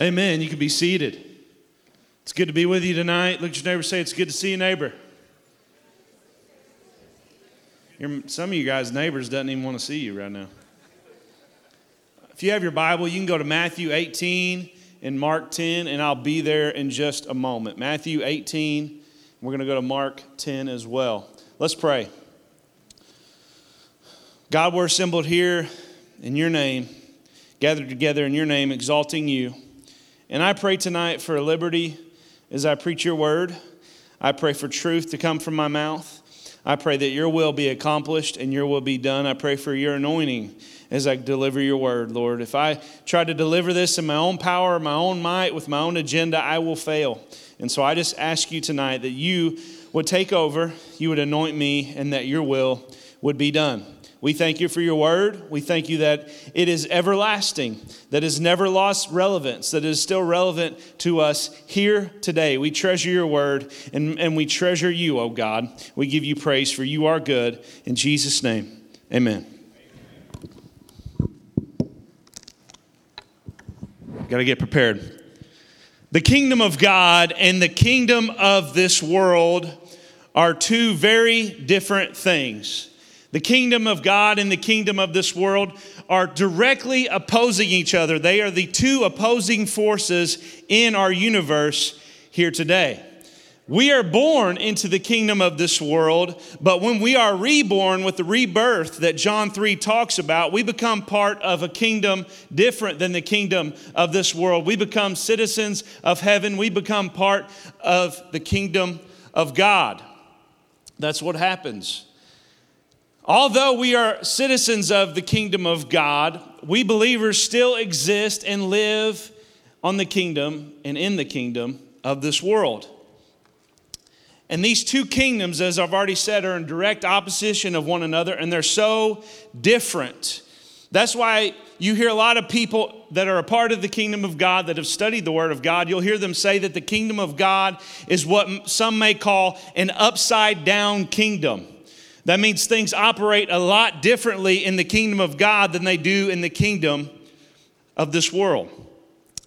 Amen. You can be seated. It's good to be with you tonight. Look at your neighbor say, It's good to see you, neighbor. Your, some of you guys' neighbors doesn't even want to see you right now. If you have your Bible, you can go to Matthew 18 and Mark 10, and I'll be there in just a moment. Matthew 18, we're going to go to Mark 10 as well. Let's pray. God, we're assembled here in your name, gathered together in your name, exalting you. And I pray tonight for liberty as I preach your word. I pray for truth to come from my mouth. I pray that your will be accomplished and your will be done. I pray for your anointing as I deliver your word, Lord. If I try to deliver this in my own power, my own might, with my own agenda, I will fail. And so I just ask you tonight that you would take over, you would anoint me, and that your will would be done. We thank you for your word. We thank you that it is everlasting, that has never lost relevance, that is still relevant to us here today. We treasure your word and, and we treasure you, oh God. We give you praise for you are good. In Jesus' name, amen. Got to get prepared. The kingdom of God and the kingdom of this world are two very different things. The kingdom of God and the kingdom of this world are directly opposing each other. They are the two opposing forces in our universe here today. We are born into the kingdom of this world, but when we are reborn with the rebirth that John 3 talks about, we become part of a kingdom different than the kingdom of this world. We become citizens of heaven, we become part of the kingdom of God. That's what happens. Although we are citizens of the kingdom of God, we believers still exist and live on the kingdom and in the kingdom of this world. And these two kingdoms, as I've already said, are in direct opposition of one another, and they're so different. That's why you hear a lot of people that are a part of the kingdom of God that have studied the Word of God. You'll hear them say that the kingdom of God is what some may call an upside down kingdom. That means things operate a lot differently in the kingdom of God than they do in the kingdom of this world.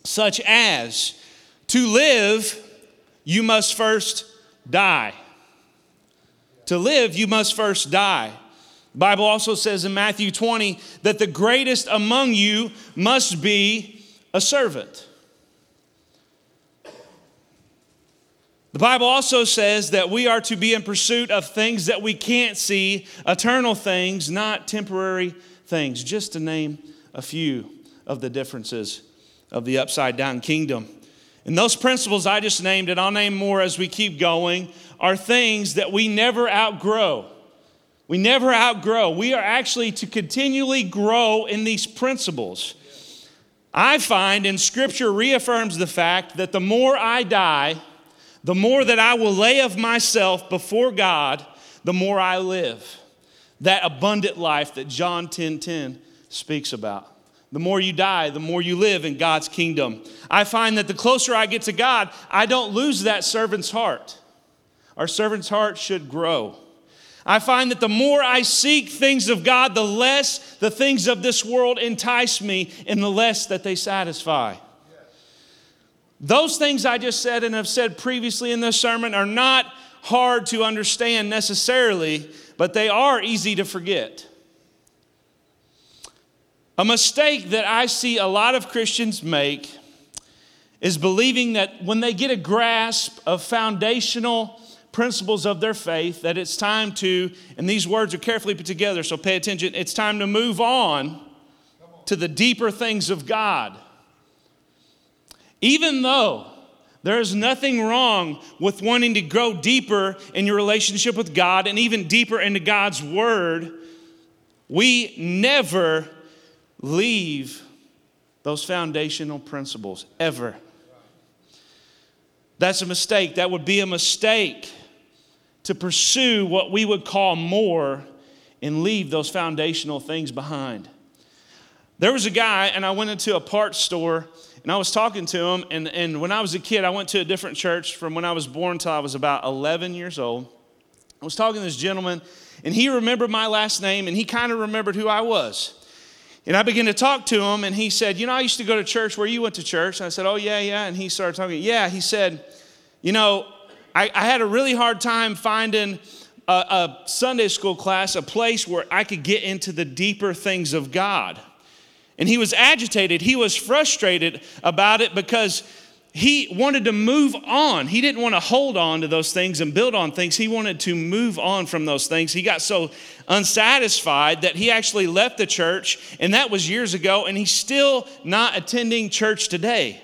Such as to live, you must first die. To live, you must first die. The Bible also says in Matthew 20 that the greatest among you must be a servant. The Bible also says that we are to be in pursuit of things that we can't see, eternal things, not temporary things, just to name a few of the differences of the upside down kingdom. And those principles I just named, and I'll name more as we keep going, are things that we never outgrow. We never outgrow. We are actually to continually grow in these principles. I find, and Scripture reaffirms the fact that the more I die, the more that I will lay of myself before God, the more I live. That abundant life that John 10 10 speaks about. The more you die, the more you live in God's kingdom. I find that the closer I get to God, I don't lose that servant's heart. Our servant's heart should grow. I find that the more I seek things of God, the less the things of this world entice me and the less that they satisfy. Those things I just said and have said previously in this sermon are not hard to understand necessarily, but they are easy to forget. A mistake that I see a lot of Christians make is believing that when they get a grasp of foundational principles of their faith, that it's time to, and these words are carefully put together, so pay attention, it's time to move on to the deeper things of God. Even though there is nothing wrong with wanting to grow deeper in your relationship with God and even deeper into God's Word, we never leave those foundational principles, ever. That's a mistake. That would be a mistake to pursue what we would call more and leave those foundational things behind. There was a guy, and I went into a parts store and I was talking to him, and, and when I was a kid, I went to a different church from when I was born until I was about 11 years old. I was talking to this gentleman, and he remembered my last name, and he kind of remembered who I was. And I began to talk to him, and he said, You know, I used to go to church where you went to church. And I said, Oh, yeah, yeah. And he started talking, Yeah. He said, You know, I, I had a really hard time finding a, a Sunday school class, a place where I could get into the deeper things of God. And he was agitated, he was frustrated about it because he wanted to move on. He didn't want to hold on to those things and build on things. He wanted to move on from those things. He got so unsatisfied that he actually left the church, and that was years ago, and he's still not attending church today.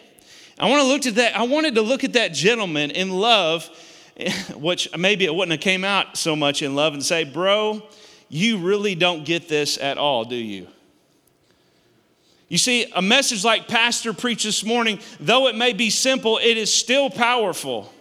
I want to look at that. I wanted to look at that gentleman in love, which maybe it wouldn't have came out so much in love, and say, "Bro, you really don't get this at all, do you?" You see, a message like Pastor preached this morning, though it may be simple, it is still powerful.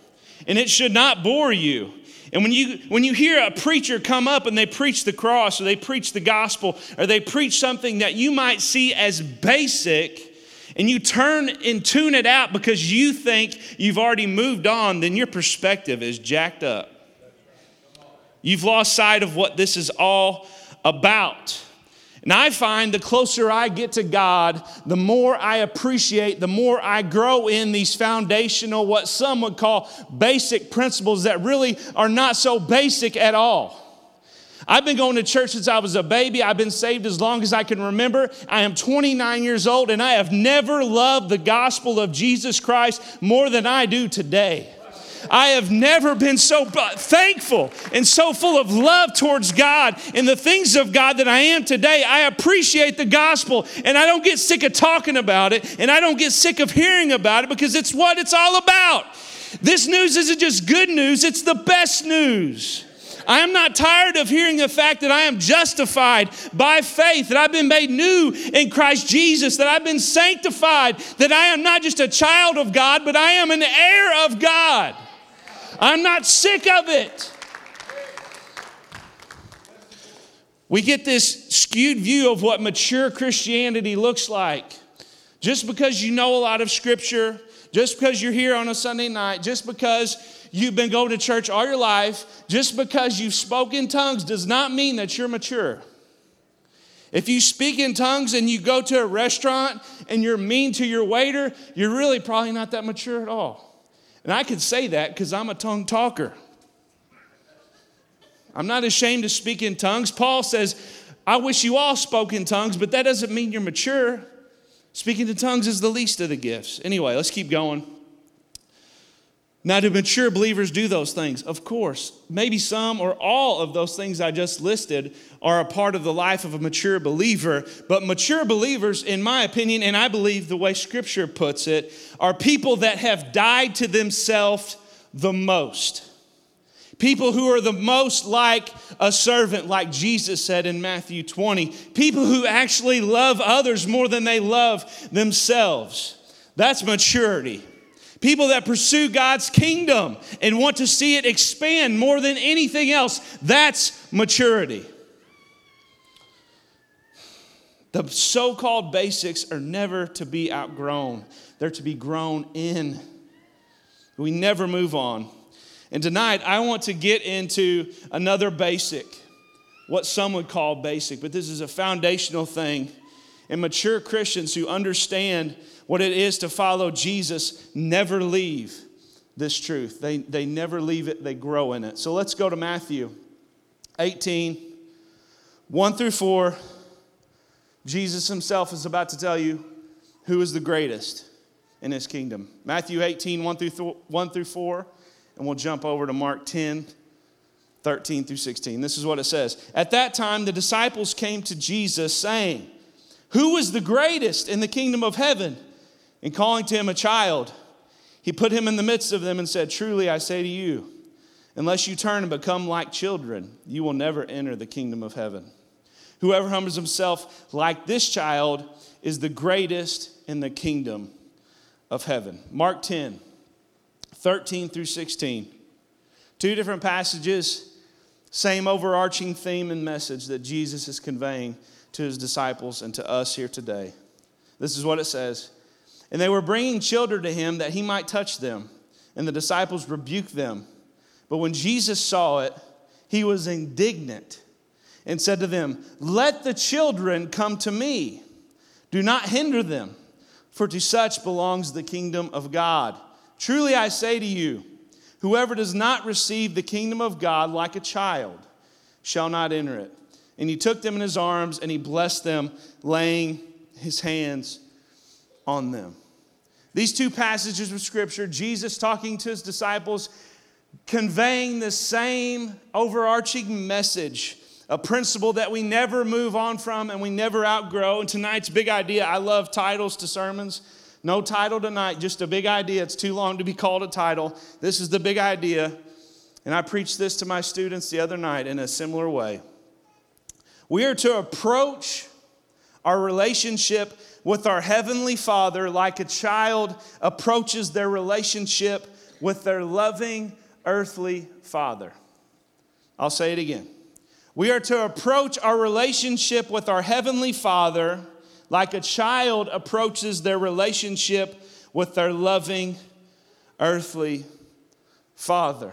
And it should not bore you. And when you, when you hear a preacher come up and they preach the cross or they preach the gospel or they preach something that you might see as basic, and you turn and tune it out because you think you've already moved on, then your perspective is jacked up. You've lost sight of what this is all about. And I find the closer I get to God, the more I appreciate, the more I grow in these foundational, what some would call basic principles that really are not so basic at all. I've been going to church since I was a baby. I've been saved as long as I can remember. I am 29 years old and I have never loved the gospel of Jesus Christ more than I do today. I have never been so thankful and so full of love towards God and the things of God that I am today. I appreciate the gospel and I don't get sick of talking about it and I don't get sick of hearing about it because it's what it's all about. This news isn't just good news, it's the best news. I am not tired of hearing the fact that I am justified by faith, that I've been made new in Christ Jesus, that I've been sanctified, that I am not just a child of God, but I am an heir of God. I'm not sick of it. We get this skewed view of what mature Christianity looks like. Just because you know a lot of scripture, just because you're here on a Sunday night, just because you've been going to church all your life, just because you've spoken tongues does not mean that you're mature. If you speak in tongues and you go to a restaurant and you're mean to your waiter, you're really probably not that mature at all. And I can say that because I'm a tongue talker. I'm not ashamed to speak in tongues. Paul says, I wish you all spoke in tongues, but that doesn't mean you're mature. Speaking in tongues is the least of the gifts. Anyway, let's keep going. Now, do mature believers do those things? Of course. Maybe some or all of those things I just listed are a part of the life of a mature believer. But mature believers, in my opinion, and I believe the way Scripture puts it, are people that have died to themselves the most. People who are the most like a servant, like Jesus said in Matthew 20. People who actually love others more than they love themselves. That's maturity. People that pursue God's kingdom and want to see it expand more than anything else, that's maturity. The so called basics are never to be outgrown, they're to be grown in. We never move on. And tonight, I want to get into another basic, what some would call basic, but this is a foundational thing. And mature Christians who understand what it is to follow Jesus never leave this truth. They, they never leave it, they grow in it. So let's go to Matthew 18, 1 through 4. Jesus himself is about to tell you who is the greatest in his kingdom. Matthew 18, 1 through, th- 1 through 4, and we'll jump over to Mark 10, 13 through 16. This is what it says. At that time, the disciples came to Jesus saying, Who is the greatest in the kingdom of heaven? And calling to him a child, he put him in the midst of them and said, Truly I say to you, unless you turn and become like children, you will never enter the kingdom of heaven. Whoever humbles himself like this child is the greatest in the kingdom of heaven. Mark 10, 13 through 16. Two different passages, same overarching theme and message that Jesus is conveying to his disciples and to us here today. This is what it says and they were bringing children to him that he might touch them. And the disciples rebuked them. But when Jesus saw it, he was indignant and said to them, Let the children come to me, Do not hinder them, for to such belongs the kingdom of God. Truly I say to you, whoever does not receive the kingdom of God like a child shall not enter it. And he took them in his arms and he blessed them, laying his hands on them. These two passages of scripture, Jesus talking to his disciples, conveying the same overarching message a principle that we never move on from and we never outgrow. And tonight's big idea I love titles to sermons. No title tonight, just a big idea. It's too long to be called a title. This is the big idea. And I preached this to my students the other night in a similar way. We are to approach our relationship with our Heavenly Father like a child approaches their relationship with their loving earthly Father. I'll say it again. We are to approach our relationship with our Heavenly Father like a child approaches their relationship with their loving earthly Father.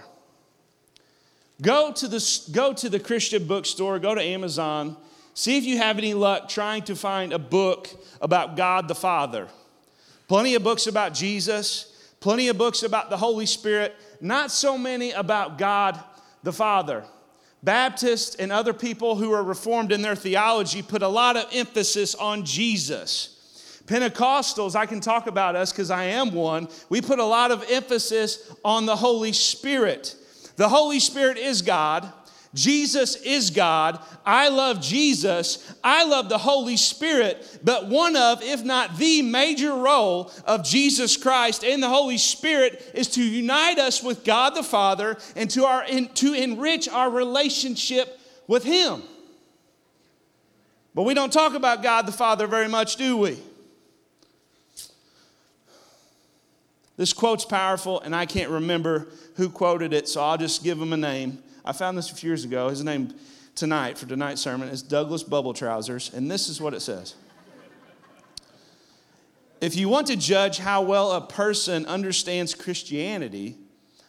Go to, the, go to the Christian bookstore, go to Amazon, see if you have any luck trying to find a book about God the Father. Plenty of books about Jesus, plenty of books about the Holy Spirit, not so many about God the Father. Baptists and other people who are reformed in their theology put a lot of emphasis on Jesus. Pentecostals, I can talk about us because I am one, we put a lot of emphasis on the Holy Spirit. The Holy Spirit is God. Jesus is God. I love Jesus. I love the Holy Spirit. But one of, if not the major role of Jesus Christ and the Holy Spirit is to unite us with God the Father and to, our, to enrich our relationship with Him. But we don't talk about God the Father very much, do we? This quote's powerful, and I can't remember who quoted it, so I'll just give him a name. I found this a few years ago. His name tonight for tonight's sermon is Douglas Bubble Trousers, and this is what it says. If you want to judge how well a person understands Christianity,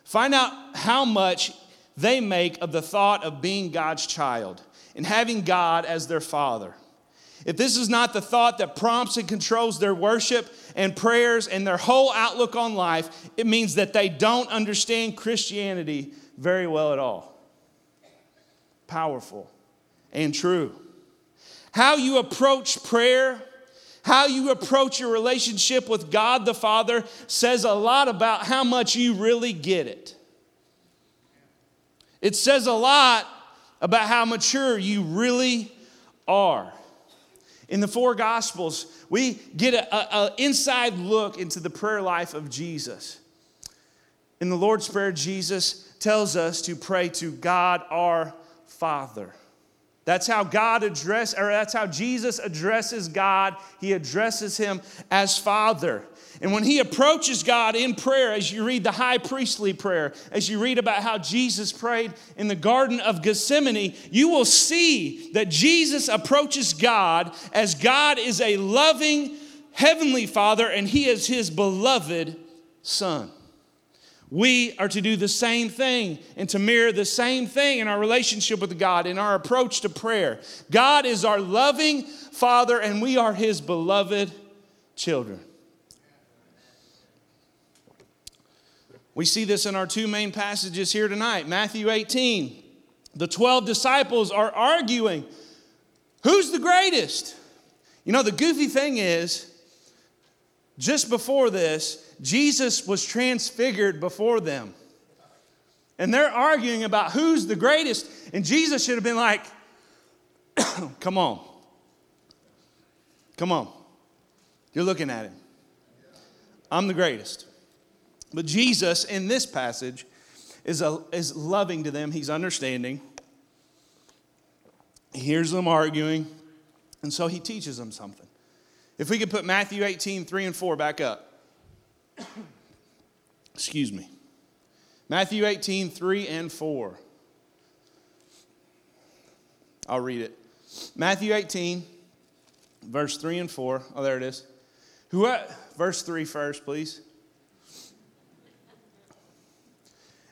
find out how much they make of the thought of being God's child and having God as their father. If this is not the thought that prompts and controls their worship and prayers and their whole outlook on life, it means that they don't understand Christianity very well at all powerful and true. How you approach prayer, how you approach your relationship with God the Father says a lot about how much you really get it. It says a lot about how mature you really are. In the four Gospels, we get an inside look into the prayer life of Jesus. In the Lord's Prayer, Jesus tells us to pray to God our Father. That's how God address, or that's how Jesus addresses God. He addresses him as Father. And when he approaches God in prayer, as you read the high priestly prayer, as you read about how Jesus prayed in the Garden of Gethsemane, you will see that Jesus approaches God as God is a loving heavenly Father and he is his beloved Son. We are to do the same thing and to mirror the same thing in our relationship with God, in our approach to prayer. God is our loving Father, and we are His beloved children. We see this in our two main passages here tonight Matthew 18. The 12 disciples are arguing who's the greatest? You know, the goofy thing is, just before this, Jesus was transfigured before them. And they're arguing about who's the greatest. And Jesus should have been like, come on. Come on. You're looking at him. I'm the greatest. But Jesus, in this passage, is, a, is loving to them. He's understanding. He hears them arguing. And so he teaches them something. If we could put Matthew 18, 3 and 4 back up. Excuse me. Matthew 18, 3 and 4. I'll read it. Matthew 18, verse 3 and 4. Oh, there it is. Who, uh, verse 3 first, please.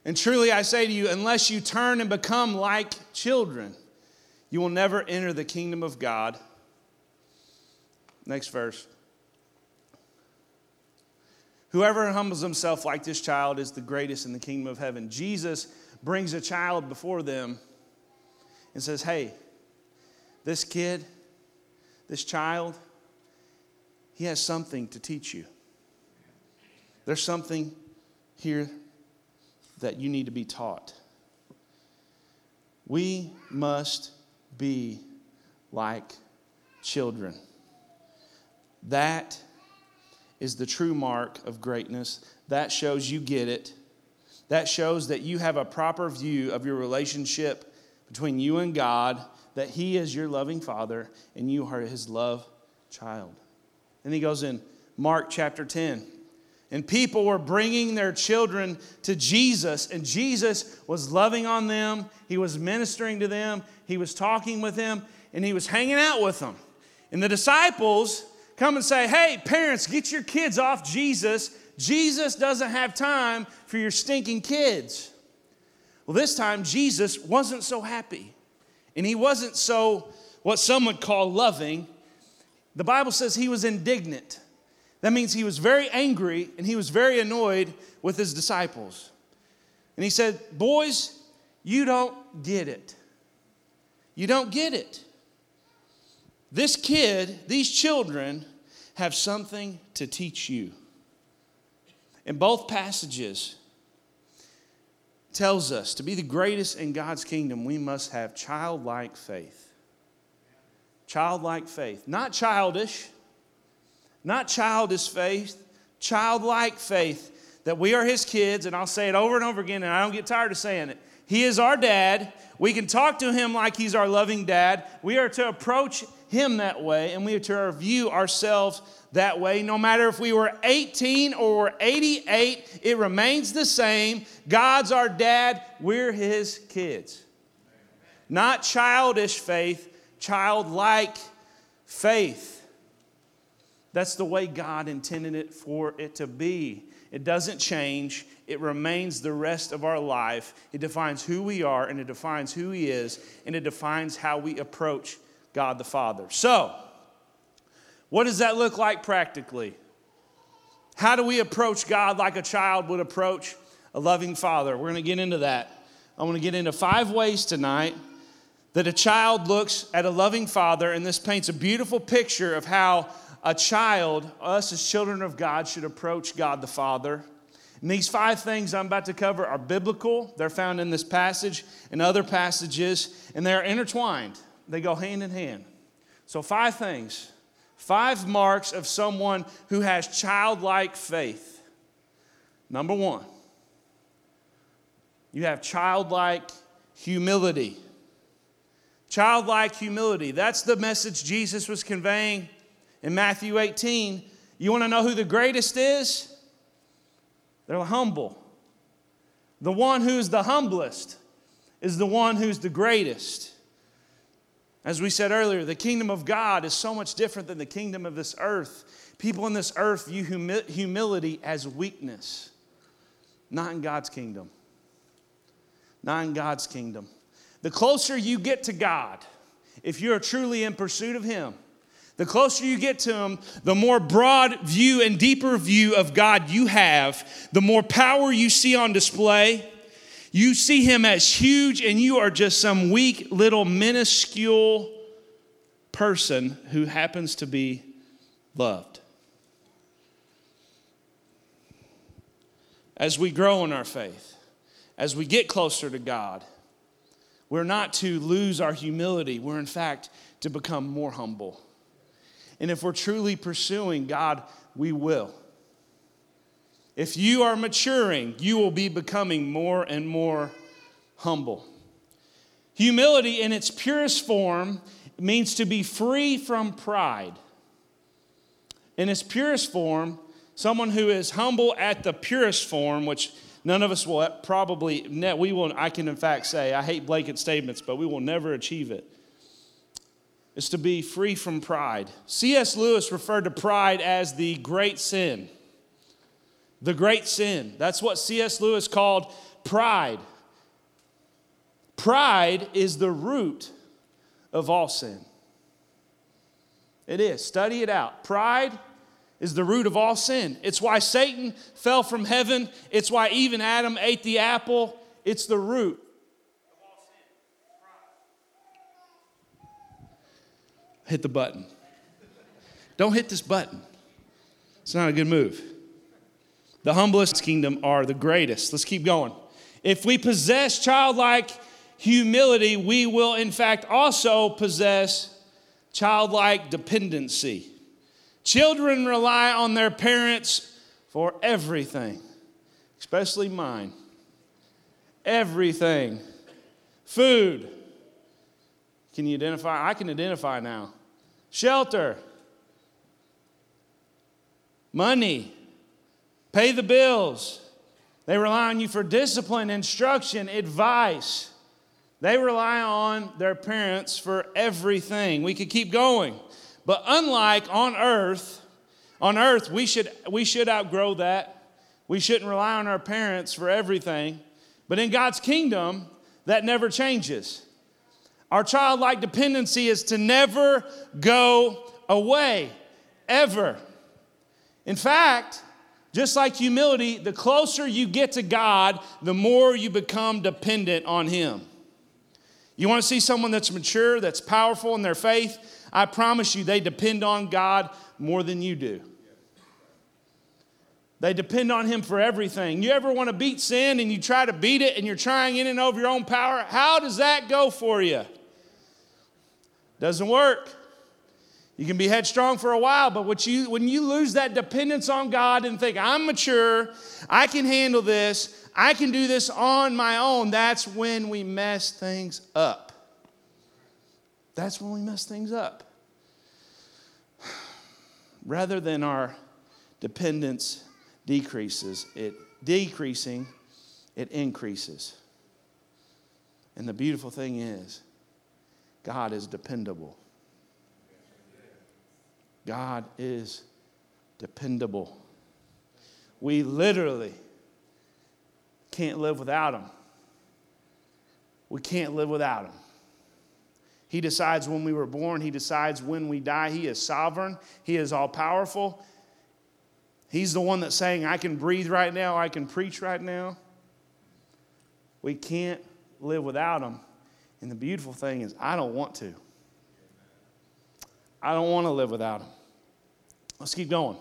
And truly I say to you, unless you turn and become like children, you will never enter the kingdom of God. Next verse. Whoever humbles himself like this child is the greatest in the kingdom of heaven. Jesus brings a child before them and says, Hey, this kid, this child, he has something to teach you. There's something here that you need to be taught. We must be like children. That is the true mark of greatness. That shows you get it. That shows that you have a proper view of your relationship between you and God, that He is your loving Father and you are His love child. And He goes in Mark chapter 10. And people were bringing their children to Jesus, and Jesus was loving on them. He was ministering to them. He was talking with them, and He was hanging out with them. And the disciples come and say, Hey, parents, get your kids off Jesus. Jesus doesn't have time for your stinking kids. Well, this time, Jesus wasn't so happy. And he wasn't so, what some would call loving. The Bible says he was indignant. That means he was very angry and he was very annoyed with his disciples. And he said, Boys, you don't get it. You don't get it. This kid, these children, have something to teach you. In both passages, tells us to be the greatest in God's kingdom, we must have childlike faith. Childlike faith. Not childish, not childish faith, childlike faith that we are His kids, and I'll say it over and over again, and I don't get tired of saying it. He is our dad. We can talk to Him like He's our loving dad. We are to approach him that way, and we are to view ourselves that way. No matter if we were 18 or 88, it remains the same. God's our dad, we're his kids. Not childish faith, childlike faith. That's the way God intended it for it to be. It doesn't change. It remains the rest of our life. It defines who we are and it defines who He is and it defines how we approach God the Father. So, what does that look like practically? How do we approach God like a child would approach a loving father? We're going to get into that. I want to get into five ways tonight that a child looks at a loving father, and this paints a beautiful picture of how a child, us as children of God, should approach God the Father. And these five things I'm about to cover are biblical, they're found in this passage and other passages, and they're intertwined they go hand in hand. So, five things, five marks of someone who has childlike faith. Number one, you have childlike humility. Childlike humility. That's the message Jesus was conveying in Matthew 18. You want to know who the greatest is? They're humble. The one who's the humblest is the one who's the greatest. As we said earlier, the kingdom of God is so much different than the kingdom of this earth. People in this earth view humi- humility as weakness, not in God's kingdom. Not in God's kingdom. The closer you get to God, if you're truly in pursuit of Him, the closer you get to Him, the more broad view and deeper view of God you have, the more power you see on display, you see him as huge, and you are just some weak, little, minuscule person who happens to be loved. As we grow in our faith, as we get closer to God, we're not to lose our humility. We're, in fact, to become more humble. And if we're truly pursuing God, we will. If you are maturing, you will be becoming more and more humble. Humility, in its purest form, means to be free from pride. In its purest form, someone who is humble at the purest form, which none of us will probably, we will, I can in fact say, I hate blanket statements, but we will never achieve it, is to be free from pride. C.S. Lewis referred to pride as the great sin the great sin. That's what C.S. Lewis called pride. Pride is the root of all sin. It is. Study it out. Pride is the root of all sin. It's why Satan fell from heaven. It's why even Adam ate the apple. It's the root. Hit the button. Don't hit this button. It's not a good move. The humblest kingdom are the greatest. Let's keep going. If we possess childlike humility, we will in fact also possess childlike dependency. Children rely on their parents for everything, especially mine. Everything. Food. Can you identify? I can identify now. Shelter. Money. Pay the bills. They rely on you for discipline, instruction, advice. They rely on their parents for everything. We could keep going. But unlike on earth, on earth we should we should outgrow that. We shouldn't rely on our parents for everything. But in God's kingdom, that never changes. Our childlike dependency is to never go away, ever. In fact, just like humility, the closer you get to God, the more you become dependent on Him. You want to see someone that's mature, that's powerful in their faith? I promise you, they depend on God more than you do. They depend on Him for everything. You ever want to beat sin and you try to beat it and you're trying in and over your own power? How does that go for you? Doesn't work. You can be headstrong for a while, but what you, when you lose that dependence on God and think, I'm mature, I can handle this, I can do this on my own, that's when we mess things up. That's when we mess things up. Rather than our dependence decreases, it decreasing, it increases. And the beautiful thing is, God is dependable. God is dependable. We literally can't live without Him. We can't live without Him. He decides when we were born, He decides when we die. He is sovereign, He is all powerful. He's the one that's saying, I can breathe right now, I can preach right now. We can't live without Him. And the beautiful thing is, I don't want to. I don't want to live without him. Let's keep going.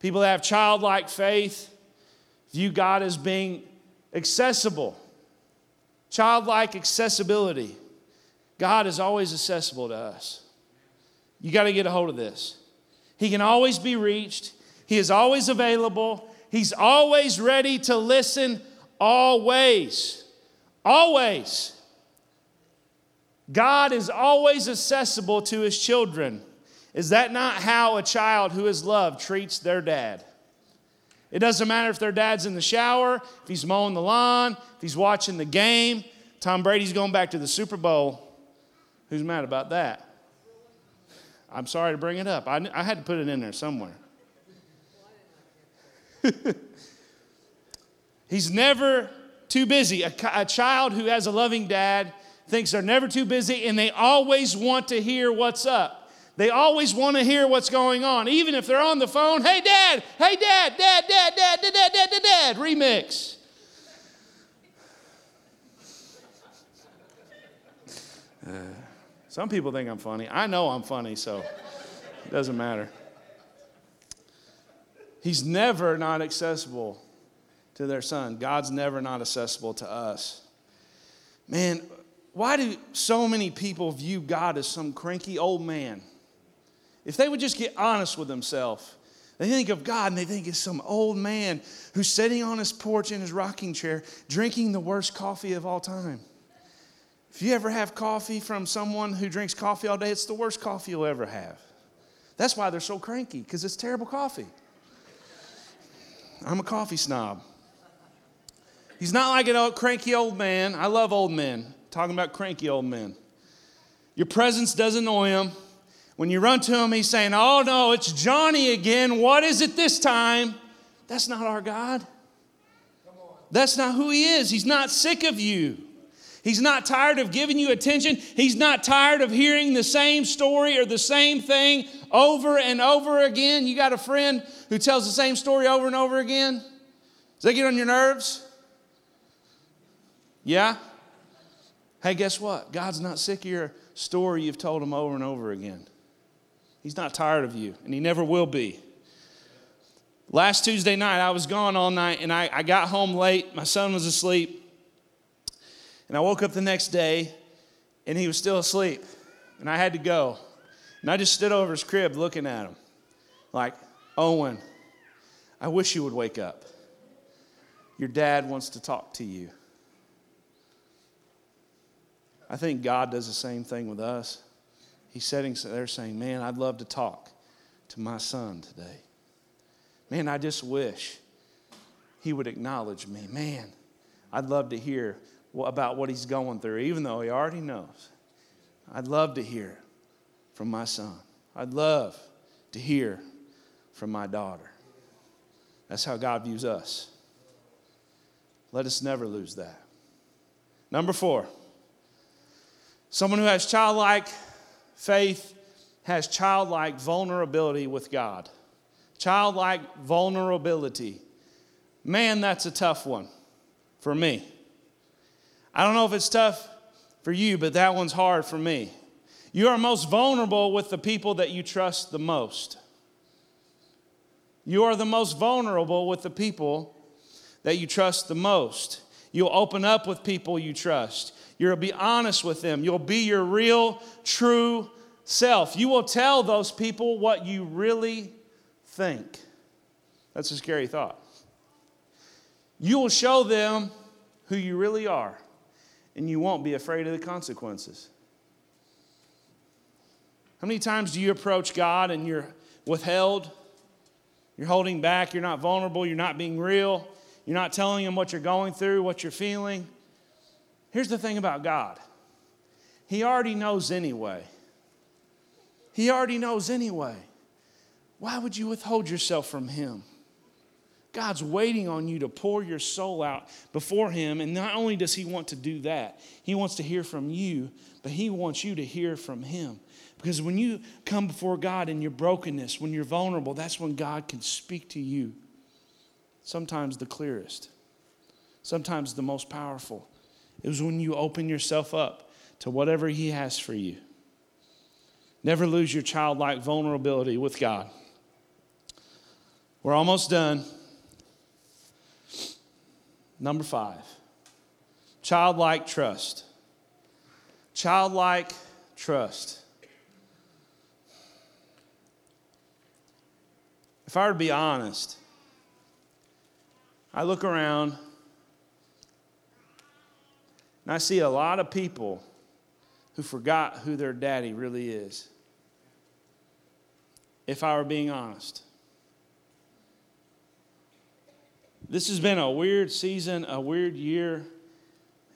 People that have childlike faith view God as being accessible. Childlike accessibility. God is always accessible to us. You got to get a hold of this. He can always be reached, He is always available, He's always ready to listen, always. Always. God is always accessible to his children. Is that not how a child who is loved treats their dad? It doesn't matter if their dad's in the shower, if he's mowing the lawn, if he's watching the game. Tom Brady's going back to the Super Bowl. Who's mad about that? I'm sorry to bring it up. I, I had to put it in there somewhere. he's never too busy. A, a child who has a loving dad thinks they're never too busy and they always want to hear what's up. They always want to hear what's going on, even if they're on the phone. Hey, dad, hey, dad, dad, dad, dad, dad, dad, dad, dad, dad, remix. Uh, some people think I'm funny. I know I'm funny, so it doesn't matter. He's never not accessible to their son. God's never not accessible to us. Man, why do so many people view God as some cranky old man? If they would just get honest with themselves, they think of God and they think it's some old man who's sitting on his porch in his rocking chair drinking the worst coffee of all time. If you ever have coffee from someone who drinks coffee all day, it's the worst coffee you'll ever have. That's why they're so cranky, because it's terrible coffee. I'm a coffee snob. He's not like an old, cranky old man. I love old men talking about cranky old men. Your presence does annoy him. When you run to him, he's saying, Oh no, it's Johnny again. What is it this time? That's not our God. That's not who he is. He's not sick of you. He's not tired of giving you attention. He's not tired of hearing the same story or the same thing over and over again. You got a friend who tells the same story over and over again? Does that get on your nerves? Yeah? Hey, guess what? God's not sick of your story you've told him over and over again. He's not tired of you, and he never will be. Last Tuesday night, I was gone all night, and I, I got home late. My son was asleep. And I woke up the next day and he was still asleep. And I had to go. And I just stood over his crib looking at him, like, Owen, I wish you would wake up. Your dad wants to talk to you. I think God does the same thing with us. He's sitting there saying, Man, I'd love to talk to my son today. Man, I just wish he would acknowledge me. Man, I'd love to hear about what he's going through, even though he already knows. I'd love to hear from my son. I'd love to hear from my daughter. That's how God views us. Let us never lose that. Number four, someone who has childlike faith has childlike vulnerability with God. Childlike vulnerability. Man, that's a tough one for me. I don't know if it's tough for you, but that one's hard for me. You are most vulnerable with the people that you trust the most. You are the most vulnerable with the people that you trust the most. You'll open up with people you trust. You'll be honest with them. You'll be your real, true self. You will tell those people what you really think. That's a scary thought. You will show them who you really are and you won't be afraid of the consequences. How many times do you approach God and you're withheld? You're holding back, you're not vulnerable, you're not being real, you're not telling Him what you're going through, what you're feeling. Here's the thing about God He already knows anyway. He already knows anyway. Why would you withhold yourself from Him? God's waiting on you to pour your soul out before Him. And not only does He want to do that, He wants to hear from you, but He wants you to hear from Him. Because when you come before God in your brokenness, when you're vulnerable, that's when God can speak to you. Sometimes the clearest, sometimes the most powerful. It was when you open yourself up to whatever He has for you. Never lose your childlike vulnerability with God. We're almost done. Number five, childlike trust. Childlike trust. If I were to be honest, I look around and I see a lot of people who forgot who their daddy really is. If I were being honest. This has been a weird season, a weird year,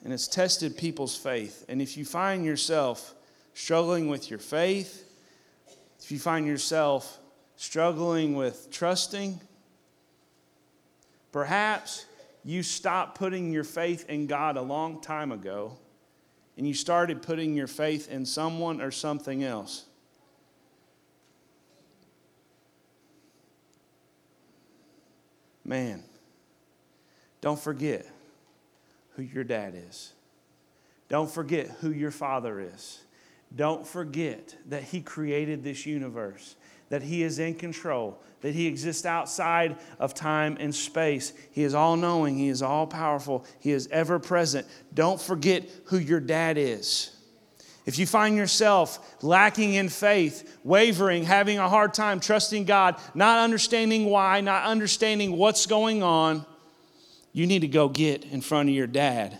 and it's tested people's faith. And if you find yourself struggling with your faith, if you find yourself struggling with trusting, perhaps you stopped putting your faith in God a long time ago and you started putting your faith in someone or something else. Man, don't forget who your dad is. Don't forget who your father is. Don't forget that he created this universe, that he is in control, that he exists outside of time and space. He is all knowing, he is all powerful, he is ever present. Don't forget who your dad is. If you find yourself lacking in faith, wavering, having a hard time trusting God, not understanding why, not understanding what's going on, you need to go get in front of your dad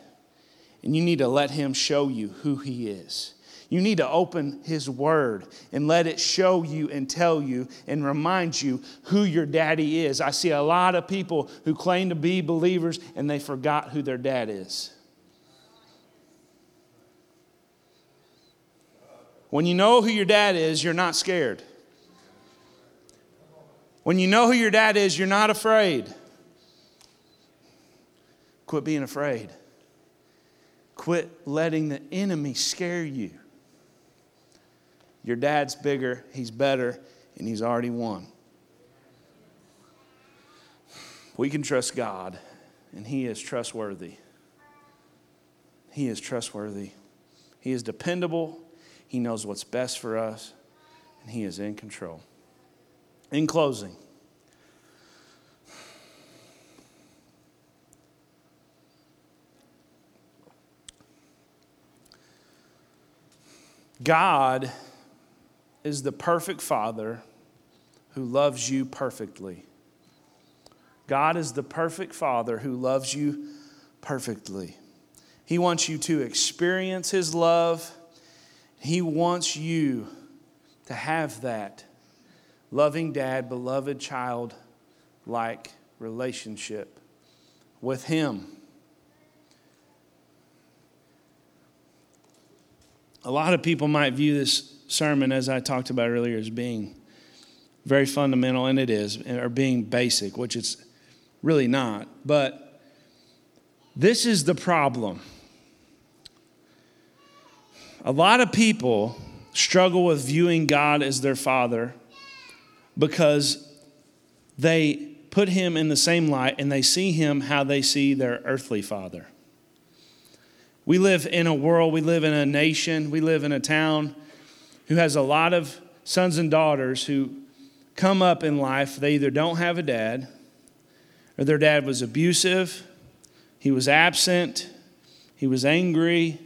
and you need to let him show you who he is. You need to open his word and let it show you and tell you and remind you who your daddy is. I see a lot of people who claim to be believers and they forgot who their dad is. When you know who your dad is, you're not scared. When you know who your dad is, you're not afraid. Quit being afraid. Quit letting the enemy scare you. Your dad's bigger, he's better, and he's already won. We can trust God, and he is trustworthy. He is trustworthy. He is dependable. He knows what's best for us, and he is in control. In closing, God is the perfect Father who loves you perfectly. God is the perfect Father who loves you perfectly. He wants you to experience His love. He wants you to have that loving dad, beloved child like relationship with Him. A lot of people might view this sermon, as I talked about earlier, as being very fundamental, and it is, or being basic, which it's really not. But this is the problem. A lot of people struggle with viewing God as their father because they put him in the same light and they see him how they see their earthly father. We live in a world, we live in a nation, we live in a town who has a lot of sons and daughters who come up in life. They either don't have a dad, or their dad was abusive, he was absent, he was angry,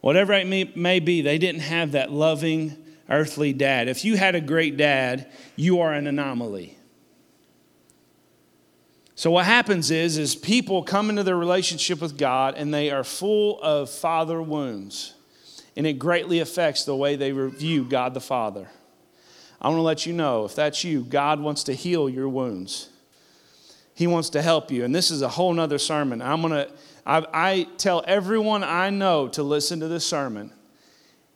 whatever it may, be, they didn't have that loving earthly dad. If you had a great dad, you are an anomaly. So what happens is is people come into their relationship with God and they are full of father wounds. And it greatly affects the way they view God the Father. I want to let you know if that's you, God wants to heal your wounds. He wants to help you. And this is a whole nother sermon. I'm going to, I, tell everyone I know to listen to this sermon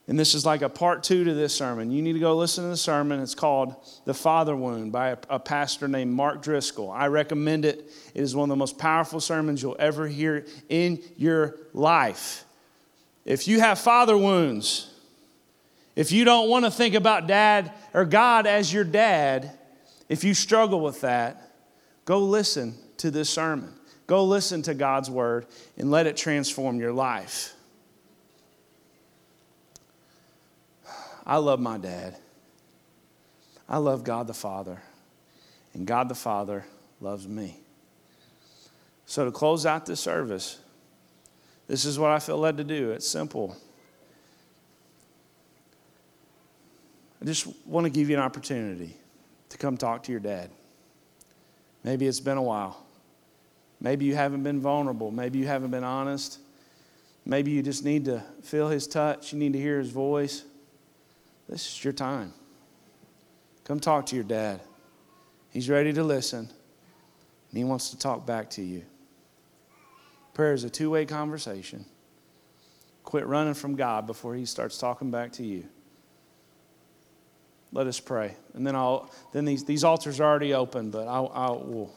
and this is like a part two to this sermon. You need to go listen to the sermon. It's called The Father Wound by a, a, pastor named Mark Driscoll. I recommend it. It is one of the most powerful sermons you'll ever hear in your life. If you have father wounds, if you don't want to think about dad or God as your dad, if you struggle with that, go listen to this sermon. Go listen to God's word and let it transform your life. I love my dad. I love God the Father. And God the Father loves me. So, to close out this service, this is what I feel led to do. It's simple. I just want to give you an opportunity to come talk to your dad. Maybe it's been a while. Maybe you haven't been vulnerable. Maybe you haven't been honest. Maybe you just need to feel his touch. You need to hear his voice. This is your time. Come talk to your dad. He's ready to listen, and he wants to talk back to you. Prayer is a two way conversation. Quit running from God before he starts talking back to you. Let us pray. And then I'll then these, these altars are already open, but I'll, I'll we'll